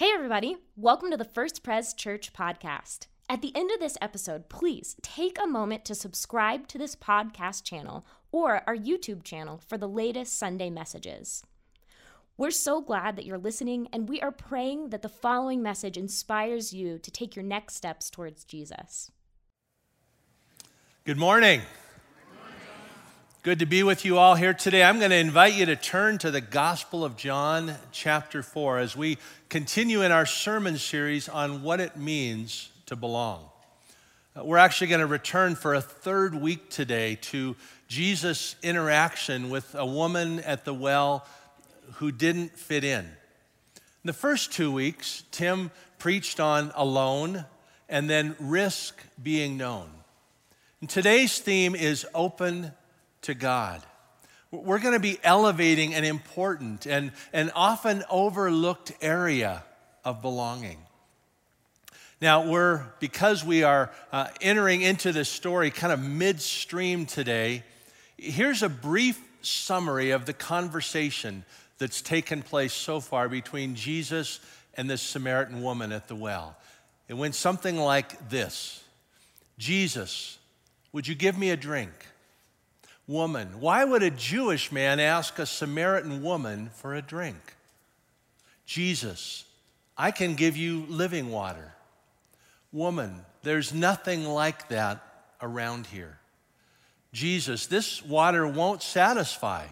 Hey, everybody. Welcome to the First Pres Church podcast. At the end of this episode, please take a moment to subscribe to this podcast channel or our YouTube channel for the latest Sunday messages. We're so glad that you're listening, and we are praying that the following message inspires you to take your next steps towards Jesus. Good morning. Good to be with you all here today. I'm going to invite you to turn to the Gospel of John, chapter 4, as we continue in our sermon series on what it means to belong. Uh, we're actually going to return for a third week today to Jesus' interaction with a woman at the well who didn't fit in. In the first two weeks, Tim preached on alone and then risk being known. And today's theme is open to God. We're going to be elevating an important and, and often overlooked area of belonging. Now, we're, because we are uh, entering into this story kind of midstream today, here's a brief summary of the conversation that's taken place so far between Jesus and this Samaritan woman at the well. It went something like this Jesus, would you give me a drink? Woman. Why would a Jewish man ask a Samaritan woman for a drink? Jesus, I can give you living water. Woman, there's nothing like that around here. Jesus, this water won't satisfy.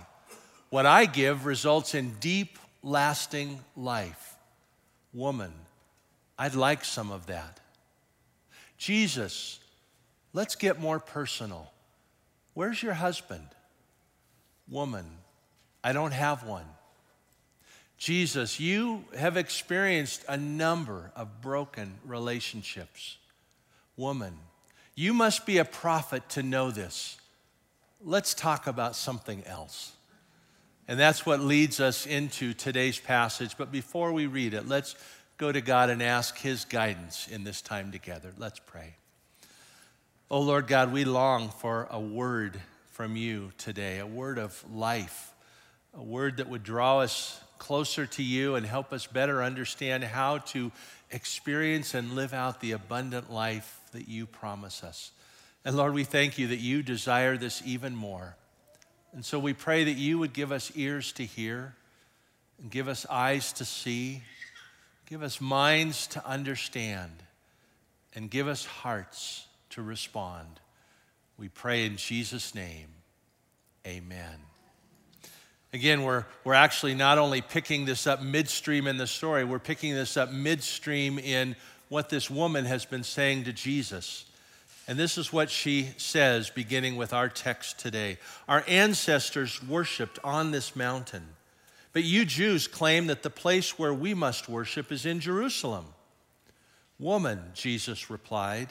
What I give results in deep, lasting life. Woman, I'd like some of that. Jesus, let's get more personal. Where's your husband? Woman, I don't have one. Jesus, you have experienced a number of broken relationships. Woman, you must be a prophet to know this. Let's talk about something else. And that's what leads us into today's passage. But before we read it, let's go to God and ask His guidance in this time together. Let's pray. Oh Lord God, we long for a word from you today, a word of life, a word that would draw us closer to you and help us better understand how to experience and live out the abundant life that you promise us. And Lord, we thank you that you desire this even more. And so we pray that you would give us ears to hear and give us eyes to see, give us minds to understand, and give us hearts to respond. We pray in Jesus' name. Amen. Again, we're, we're actually not only picking this up midstream in the story, we're picking this up midstream in what this woman has been saying to Jesus. And this is what she says, beginning with our text today. Our ancestors worshiped on this mountain, but you Jews claim that the place where we must worship is in Jerusalem. Woman, Jesus replied,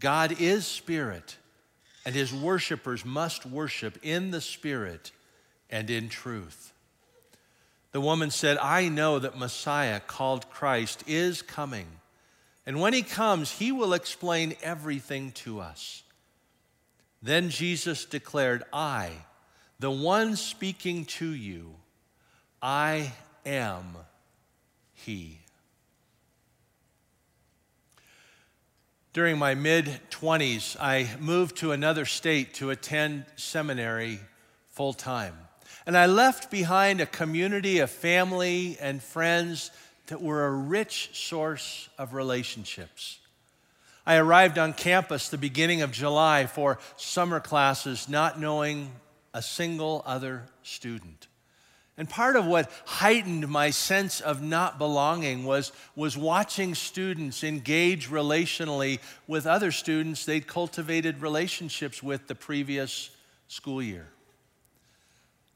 God is spirit, and his worshipers must worship in the spirit and in truth. The woman said, I know that Messiah, called Christ, is coming. And when he comes, he will explain everything to us. Then Jesus declared, I, the one speaking to you, I am he. During my mid 20s, I moved to another state to attend seminary full time. And I left behind a community of family and friends that were a rich source of relationships. I arrived on campus the beginning of July for summer classes, not knowing a single other student. And part of what heightened my sense of not belonging was, was watching students engage relationally with other students they'd cultivated relationships with the previous school year.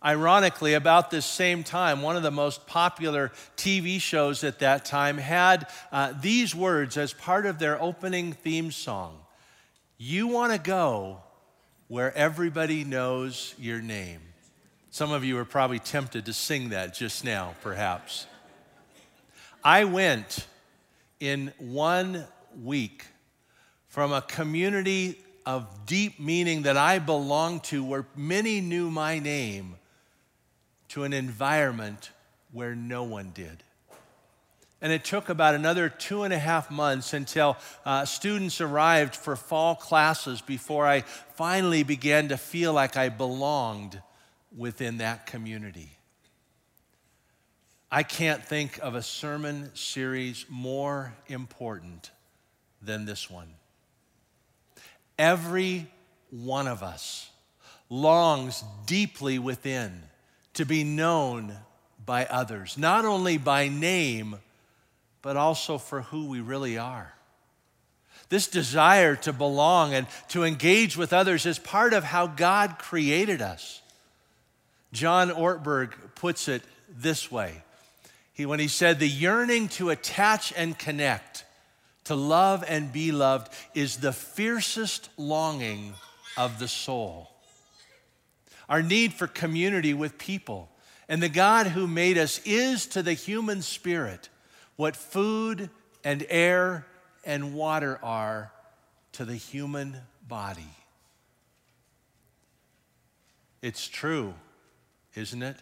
Ironically, about this same time, one of the most popular TV shows at that time had uh, these words as part of their opening theme song You want to go where everybody knows your name. Some of you are probably tempted to sing that just now, perhaps. I went in one week from a community of deep meaning that I belonged to, where many knew my name, to an environment where no one did. And it took about another two and a half months until uh, students arrived for fall classes before I finally began to feel like I belonged within that community. I can't think of a sermon series more important than this one. Every one of us longs deeply within to be known by others, not only by name, but also for who we really are. This desire to belong and to engage with others is part of how God created us. John Ortberg puts it this way he, when he said, The yearning to attach and connect, to love and be loved, is the fiercest longing of the soul. Our need for community with people and the God who made us is to the human spirit what food and air and water are to the human body. It's true, isn't it?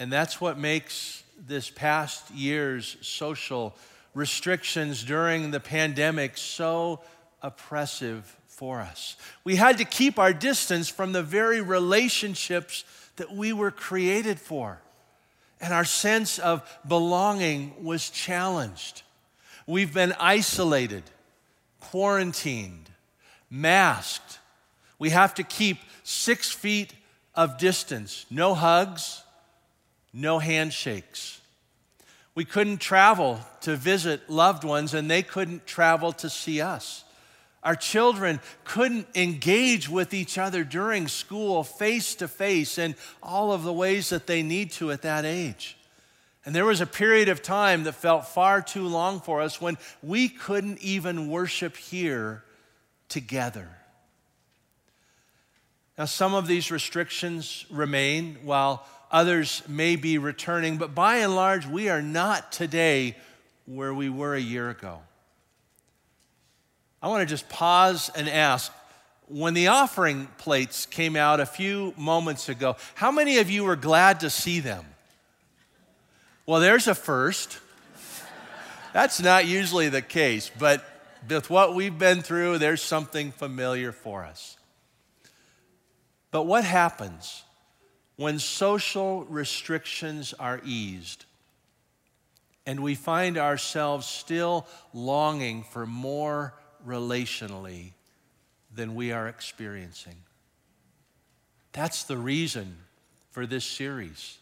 And that's what makes this past year's social restrictions during the pandemic so oppressive for us. We had to keep our distance from the very relationships that we were created for. And our sense of belonging was challenged. We've been isolated, quarantined, masked. We have to keep six feet of distance, no hugs, no handshakes. We couldn't travel to visit loved ones, and they couldn't travel to see us. Our children couldn't engage with each other during school face to face in all of the ways that they need to at that age. And there was a period of time that felt far too long for us when we couldn't even worship here together. Now, some of these restrictions remain while others may be returning, but by and large, we are not today where we were a year ago. I want to just pause and ask when the offering plates came out a few moments ago, how many of you were glad to see them? Well, there's a first. That's not usually the case, but with what we've been through, there's something familiar for us. But what happens when social restrictions are eased and we find ourselves still longing for more relationally than we are experiencing. That's the reason for this series.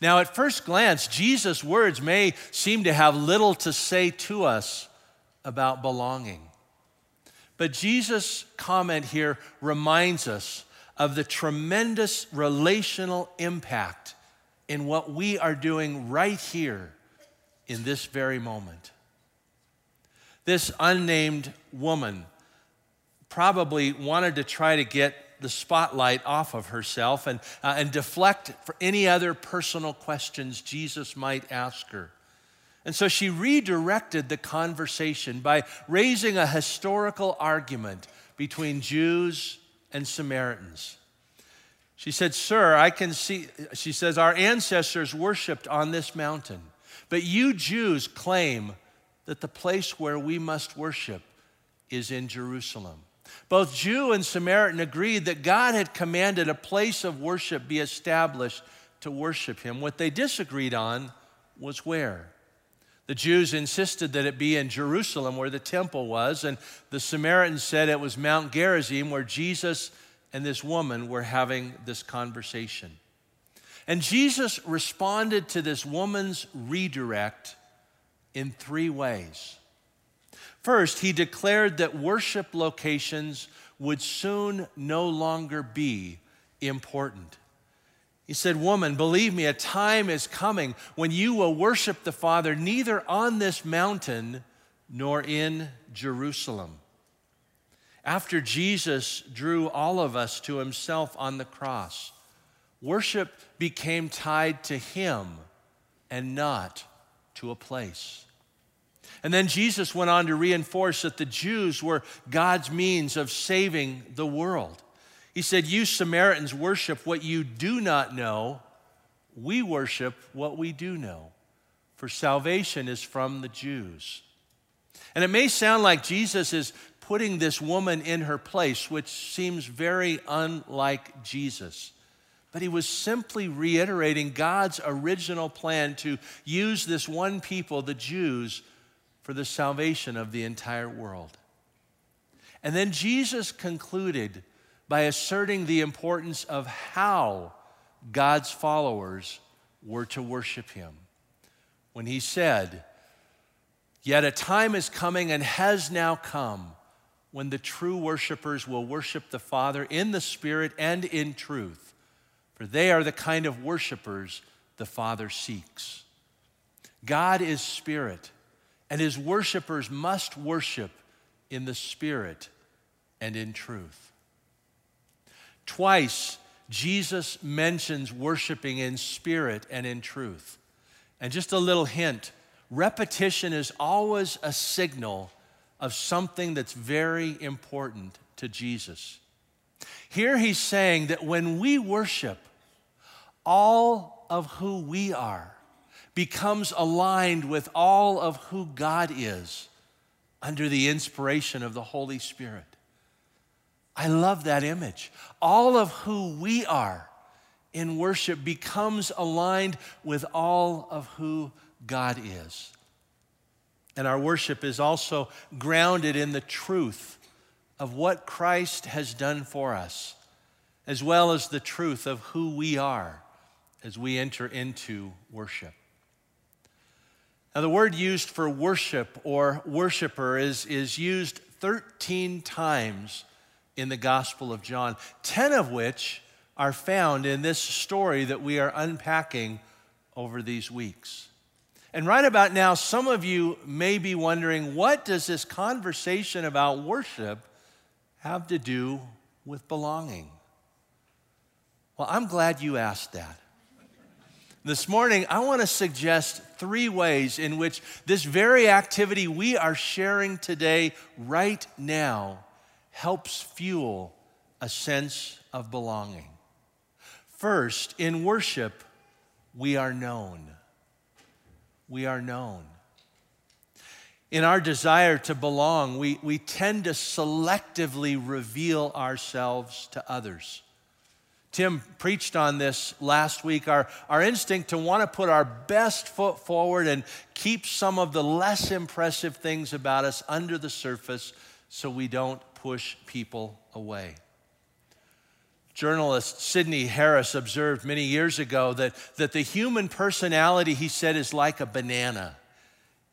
Now, at first glance, Jesus' words may seem to have little to say to us about belonging. But Jesus' comment here reminds us of the tremendous relational impact in what we are doing right here in this very moment. This unnamed woman probably wanted to try to get the spotlight off of herself and, uh, and deflect for any other personal questions Jesus might ask her. And so she redirected the conversation by raising a historical argument between Jews and Samaritans. She said, Sir, I can see, she says, our ancestors worshiped on this mountain, but you Jews claim that the place where we must worship is in Jerusalem. Both Jew and Samaritan agreed that God had commanded a place of worship be established to worship Him. What they disagreed on was where. The Jews insisted that it be in Jerusalem where the temple was, and the Samaritans said it was Mount Gerizim where Jesus and this woman were having this conversation. And Jesus responded to this woman's redirect in three ways. First, he declared that worship locations would soon no longer be important. He said, Woman, believe me, a time is coming when you will worship the Father neither on this mountain nor in Jerusalem. After Jesus drew all of us to himself on the cross, worship became tied to him and not to a place. And then Jesus went on to reinforce that the Jews were God's means of saving the world. He said, You Samaritans worship what you do not know. We worship what we do know, for salvation is from the Jews. And it may sound like Jesus is putting this woman in her place, which seems very unlike Jesus. But he was simply reiterating God's original plan to use this one people, the Jews, for the salvation of the entire world. And then Jesus concluded by asserting the importance of how God's followers were to worship him. When he said, Yet a time is coming and has now come when the true worshipers will worship the Father in the Spirit and in truth, for they are the kind of worshipers the Father seeks. God is Spirit, and his worshipers must worship in the Spirit and in truth. Twice, Jesus mentions worshiping in spirit and in truth. And just a little hint repetition is always a signal of something that's very important to Jesus. Here he's saying that when we worship, all of who we are becomes aligned with all of who God is under the inspiration of the Holy Spirit. I love that image. All of who we are in worship becomes aligned with all of who God is. And our worship is also grounded in the truth of what Christ has done for us, as well as the truth of who we are as we enter into worship. Now, the word used for worship or worshiper is, is used 13 times in the Gospel of John, 10 of which are found in this story that we are unpacking over these weeks. And right about now, some of you may be wondering what does this conversation about worship have to do with belonging? Well, I'm glad you asked that. This morning, I want to suggest three ways in which this very activity we are sharing today, right now, helps fuel a sense of belonging. First, in worship, we are known. We are known. In our desire to belong, we, we tend to selectively reveal ourselves to others. Tim preached on this last week. Our, our instinct to want to put our best foot forward and keep some of the less impressive things about us under the surface so we don't push people away. Journalist Sydney Harris observed many years ago that, that the human personality, he said, is like a banana.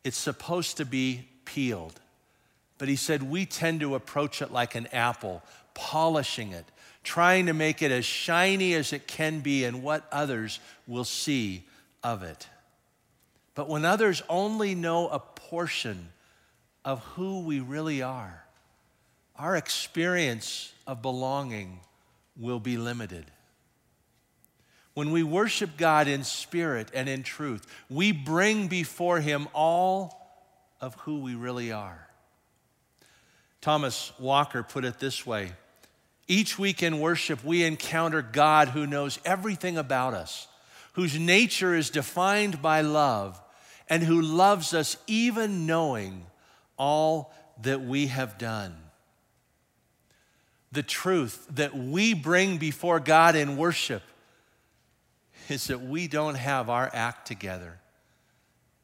It's supposed to be peeled. But he said, we tend to approach it like an apple, polishing it, trying to make it as shiny as it can be and what others will see of it. But when others only know a portion of who we really are, our experience of belonging will be limited. When we worship God in spirit and in truth, we bring before Him all of who we really are. Thomas Walker put it this way Each week in worship, we encounter God who knows everything about us, whose nature is defined by love, and who loves us even knowing all that we have done the truth that we bring before God in worship is that we don't have our act together.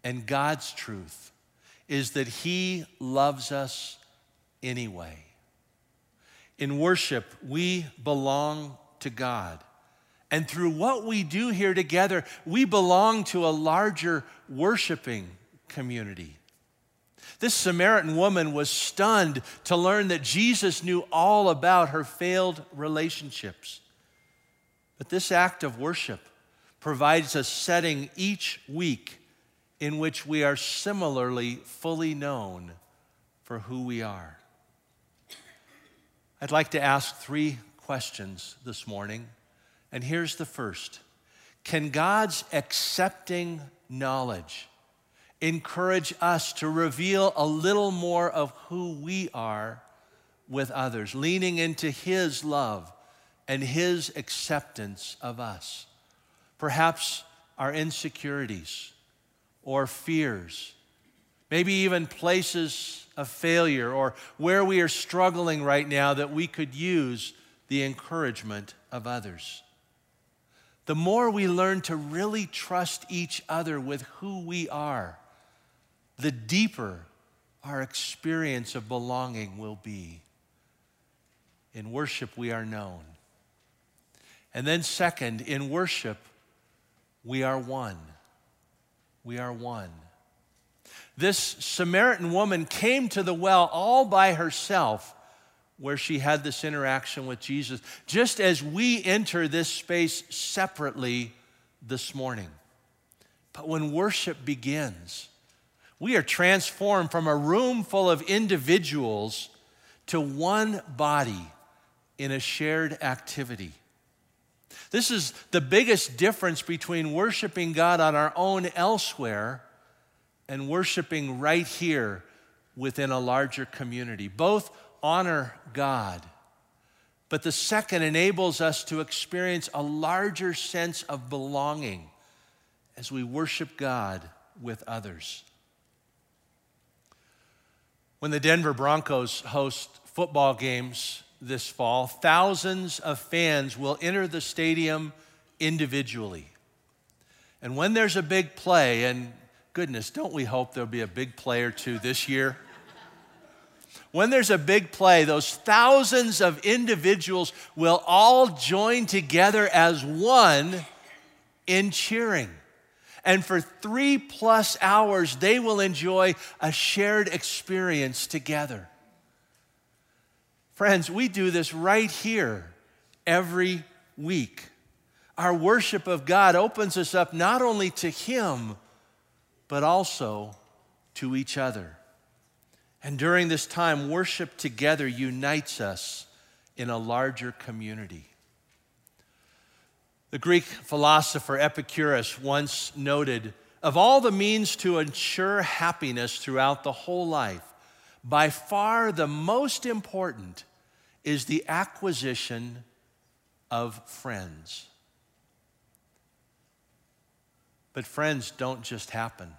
And God's truth is that He loves us anyway. In worship, we belong to God. And through what we do here together, we belong to a larger worshiping community. This Samaritan woman was stunned to learn that Jesus knew all about her failed relationships. But this act of worship provides a setting each week in which we are similarly fully known for who we are. I'd like to ask three questions this morning, and here's the first Can God's accepting knowledge encourage us to reveal a little more of who we are with others, leaning into His love and His acceptance of us. Perhaps our insecurities or fears, maybe even places of failure or where we are struggling right now that we could use the encouragement of others. The more we learn to really trust each other with who we are, the deeper our experience of belonging will be. In worship, we are known. And then, second, in worship, we are one. We are one. This Samaritan woman came to the well all by herself where she had this interaction with Jesus, just as we enter this space separately this morning. But when worship begins, we are transformed from a room full of individuals to one body in a shared activity. This is the biggest difference between worshiping God on our own elsewhere and worshiping right here within a larger community. Both honor God, but the second enables us to experience a larger sense of belonging as we worship God with others. When the Denver Broncos host football games this fall, thousands of fans will enter the stadium individually. And when there's a big play, and goodness, don't we hope there'll be a big play or two this year? when there's a big play, those thousands of individuals will all join together as one in cheering. And for three plus hours, they will enjoy a shared experience together. Friends, we do this right here every week. Our worship of God opens us up not only to Him, but also to each other. And during this time, worship together unites us in a larger community. The Greek philosopher Epicurus once noted of all the means to ensure happiness throughout the whole life, by far the most important is the acquisition of friends. But friends don't just happen,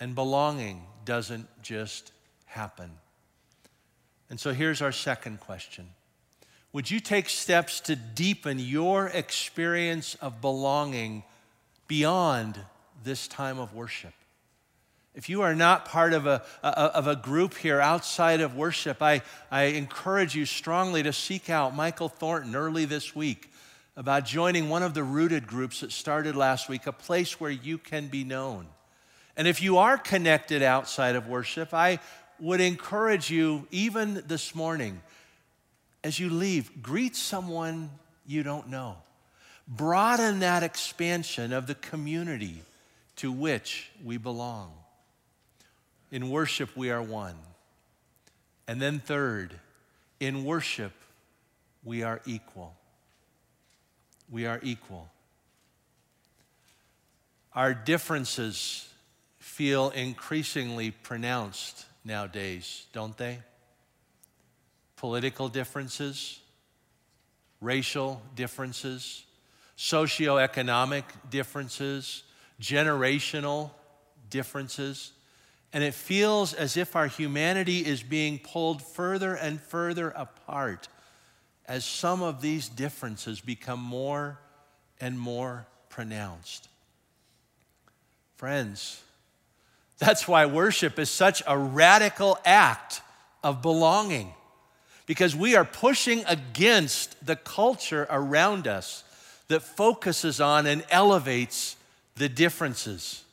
and belonging doesn't just happen. And so here's our second question Would you take steps to deepen your experience of belonging beyond this time of worship? If you are not part of a, of a group here outside of worship, I, I encourage you strongly to seek out Michael Thornton early this week about joining one of the rooted groups that started last week, a place where you can be known. And if you are connected outside of worship, I would encourage you, even this morning, as you leave, greet someone you don't know. Broaden that expansion of the community to which we belong. In worship, we are one. And then, third, in worship, we are equal. We are equal. Our differences feel increasingly pronounced nowadays, don't they? Political differences, racial differences, socioeconomic differences, generational differences. And it feels as if our humanity is being pulled further and further apart as some of these differences become more and more pronounced. Friends, that's why worship is such a radical act of belonging, because we are pushing against the culture around us that focuses on and elevates the differences.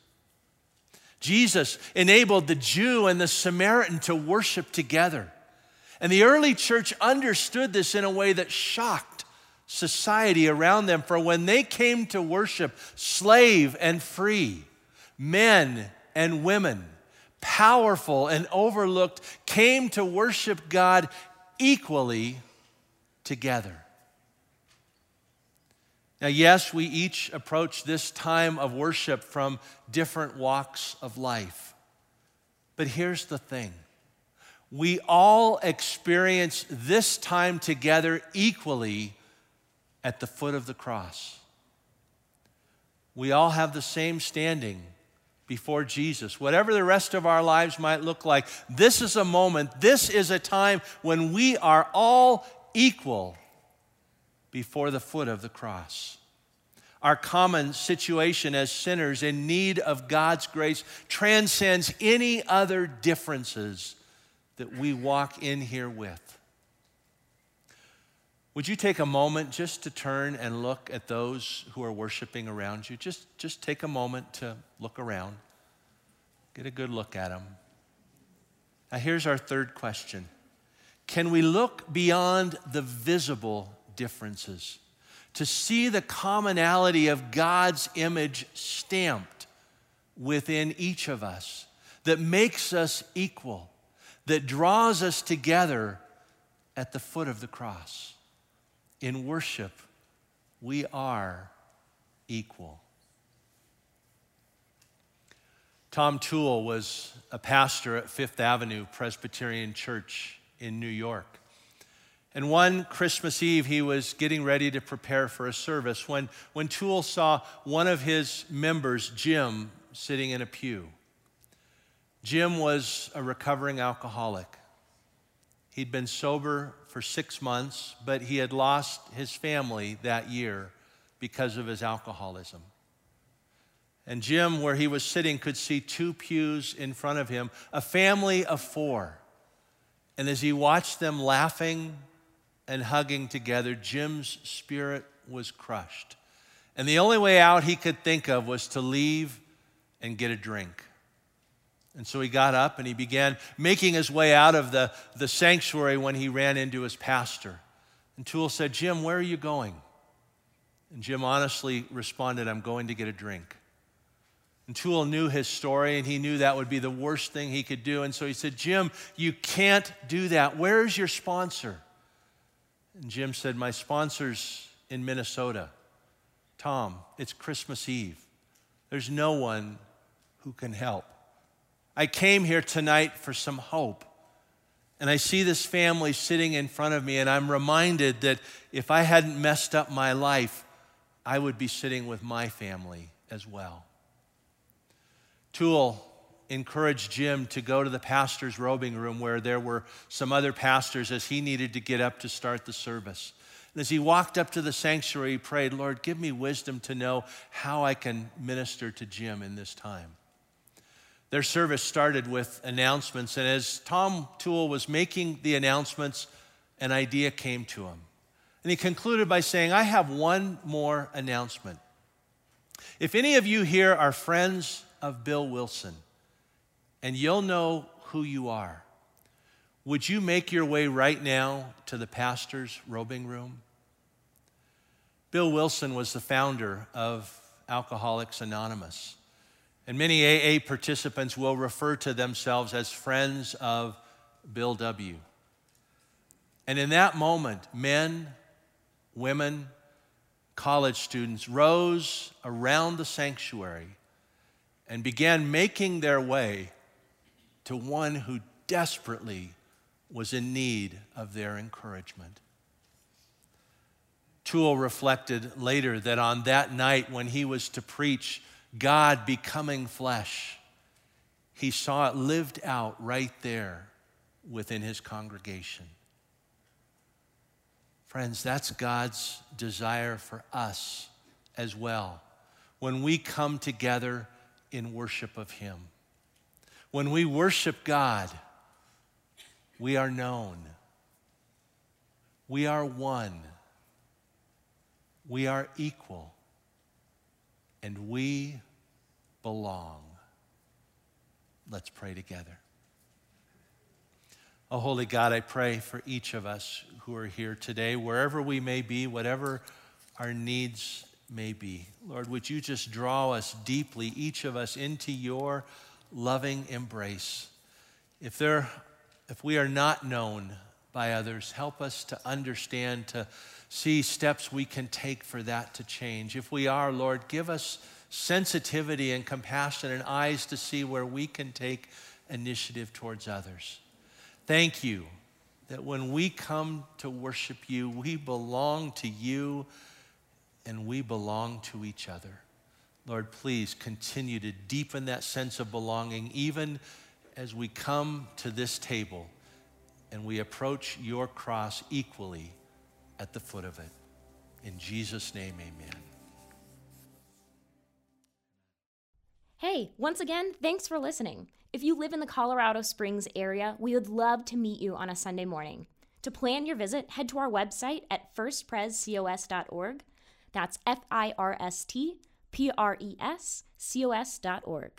Jesus enabled the Jew and the Samaritan to worship together. And the early church understood this in a way that shocked society around them. For when they came to worship, slave and free, men and women, powerful and overlooked, came to worship God equally together. Now, yes, we each approach this time of worship from different walks of life. But here's the thing we all experience this time together equally at the foot of the cross. We all have the same standing before Jesus. Whatever the rest of our lives might look like, this is a moment, this is a time when we are all equal before the foot of the cross. Our common situation as sinners in need of God's grace transcends any other differences that we walk in here with. Would you take a moment just to turn and look at those who are worshiping around you? Just, just take a moment to look around, get a good look at them. Now, here's our third question Can we look beyond the visible differences to see the commonality of God's image stamped within each of us that makes us equal, that draws us together at the foot of the cross? In worship, we are equal. Tom Tewell was a pastor at Fifth Avenue Presbyterian Church in New York. And one Christmas Eve, he was getting ready to prepare for a service when, when Tewell saw one of his members, Jim, sitting in a pew. Jim was a recovering alcoholic. He'd been sober for six months, but he had lost his family that year because of his alcoholism. And Jim, where he was sitting, could see two pews in front of him, a family of four. And as he watched them laughing and hugging together, Jim's spirit was crushed. And the only way out he could think of was to leave and get a drink. And so he got up and he began making his way out of the, the sanctuary when he ran into his pastor. And Tewell said, Jim, where are you going? And Jim honestly responded, I'm going to get a drink. And Tewell knew his story and he knew that would be the worst thing he could do. And so he said, Jim, you can't do that. Where's your sponsor? And Jim said, My sponsor's in Minnesota. Tom, it's Christmas Eve. There's no one who can help. I came here tonight for some hope. And I see this family sitting in front of me, and I'm reminded that if I hadn't messed up my life, I would be sitting with my family as well. Tewell encouraged Jim to go to the pastor's robing room where there were some other pastors as he needed to get up to start the service. And as he walked up to the sanctuary, he prayed, Lord, give me wisdom to know how I can minister to Jim in this time. Their service started with announcements, and as Tom Tewell was making the announcements, an idea came to him. And he concluded by saying, I have one more announcement. If any of you here are friends of Bill Wilson, and you'll know who you are, would you make your way right now to the pastor's robing room? Bill Wilson was the founder of Alcoholics Anonymous. And many AA participants will refer to themselves as friends of Bill W. And in that moment, men, women, college students rose around the sanctuary and began making their way to one who desperately was in need of their encouragement. Tewell reflected later that on that night when he was to preach God becoming flesh. He saw it lived out right there within his congregation. Friends, that's God's desire for us as well. When we come together in worship of Him, when we worship God, we are known. We are one. We are equal and we belong. Let's pray together. Oh, holy God, I pray for each of us who are here today, wherever we may be, whatever our needs may be. Lord, would you just draw us deeply, each of us, into your loving embrace. If, there, if we are not known by others, help us to understand, to see steps we can take for that to change. If we are, Lord, give us sensitivity and compassion and eyes to see where we can take initiative towards others. Thank you that when we come to worship you, we belong to you and we belong to each other. Lord, please continue to deepen that sense of belonging even as we come to this table and we approach your cross equally at the foot of it. In Jesus' name, amen. Hey, once again, thanks for listening. If you live in the Colorado Springs area, we would love to meet you on a Sunday morning. To plan your visit, head to our website at firstprescos.org. That's F I R S T P R E S C O S.org.